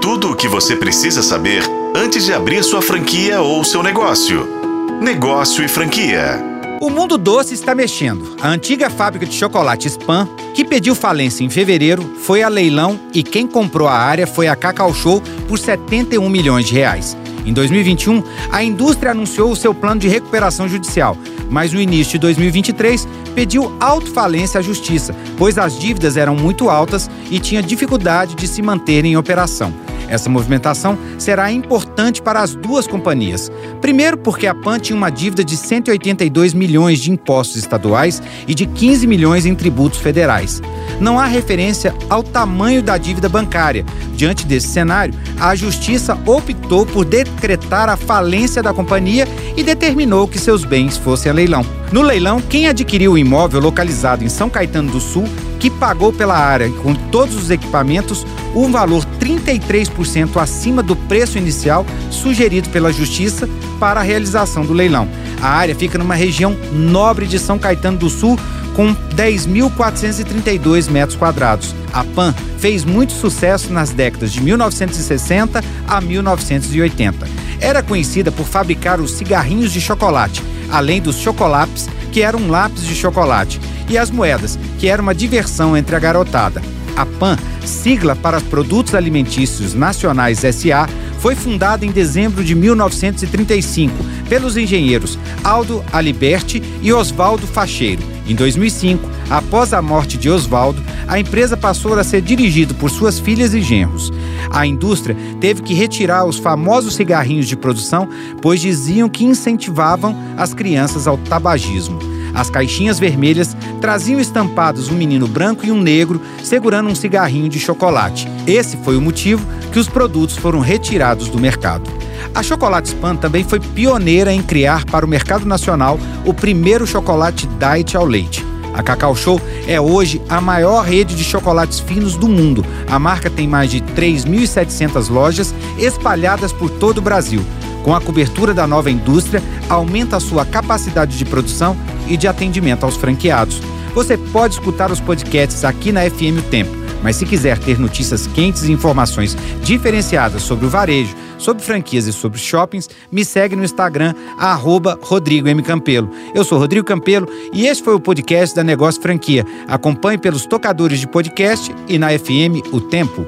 Tudo o que você precisa saber antes de abrir sua franquia ou seu negócio. Negócio e franquia. O mundo doce está mexendo. A antiga fábrica de chocolate Spam, que pediu falência em fevereiro, foi a leilão e quem comprou a área foi a Cacau Show por 71 milhões de reais. Em 2021, a indústria anunciou o seu plano de recuperação judicial, mas no início de 2023 pediu autofalência à justiça, pois as dívidas eram muito altas e tinha dificuldade de se manter em operação. Essa movimentação será importante para as duas companhias. Primeiro, porque a PAN tinha uma dívida de 182 milhões de impostos estaduais e de 15 milhões em tributos federais. Não há referência ao tamanho da dívida bancária. Diante desse cenário, a Justiça optou por decretar a falência da companhia e determinou que seus bens fossem a leilão. No leilão, quem adquiriu o imóvel localizado em São Caetano do Sul, que pagou pela área com todos os equipamentos um valor 33% acima do preço inicial sugerido pela Justiça para a realização do leilão. A área fica numa região nobre de São Caetano do Sul, com 10.432 metros quadrados. A PAN fez muito sucesso nas décadas de 1960 a 1980. Era conhecida por fabricar os cigarrinhos de chocolate, além dos chocolates, que eram lápis de chocolate, e as moedas, que era uma diversão entre a garotada. A PAN, sigla para Produtos Alimentícios Nacionais SA, foi fundada em dezembro de 1935 pelos engenheiros Aldo Aliberti e Oswaldo Facheiro. Em 2005, após a morte de Oswaldo, a empresa passou a ser dirigida por suas filhas e genros. A indústria teve que retirar os famosos cigarrinhos de produção, pois diziam que incentivavam as crianças ao tabagismo. As caixinhas vermelhas traziam estampados um menino branco e um negro segurando um cigarrinho de chocolate. Esse foi o motivo que os produtos foram retirados do mercado. A Chocolate Spam também foi pioneira em criar para o mercado nacional o primeiro chocolate diet ao leite. A Cacau Show é hoje a maior rede de chocolates finos do mundo. A marca tem mais de 3.700 lojas espalhadas por todo o Brasil. Com a cobertura da nova indústria, aumenta a sua capacidade de produção e de atendimento aos franqueados. Você pode escutar os podcasts aqui na FM O Tempo, mas se quiser ter notícias quentes e informações diferenciadas sobre o varejo, sobre franquias e sobre shoppings, me segue no Instagram, arroba Rodrigo M. Campelo. Eu sou Rodrigo Campelo e este foi o podcast da Negócio Franquia. Acompanhe pelos tocadores de podcast e na FM O Tempo.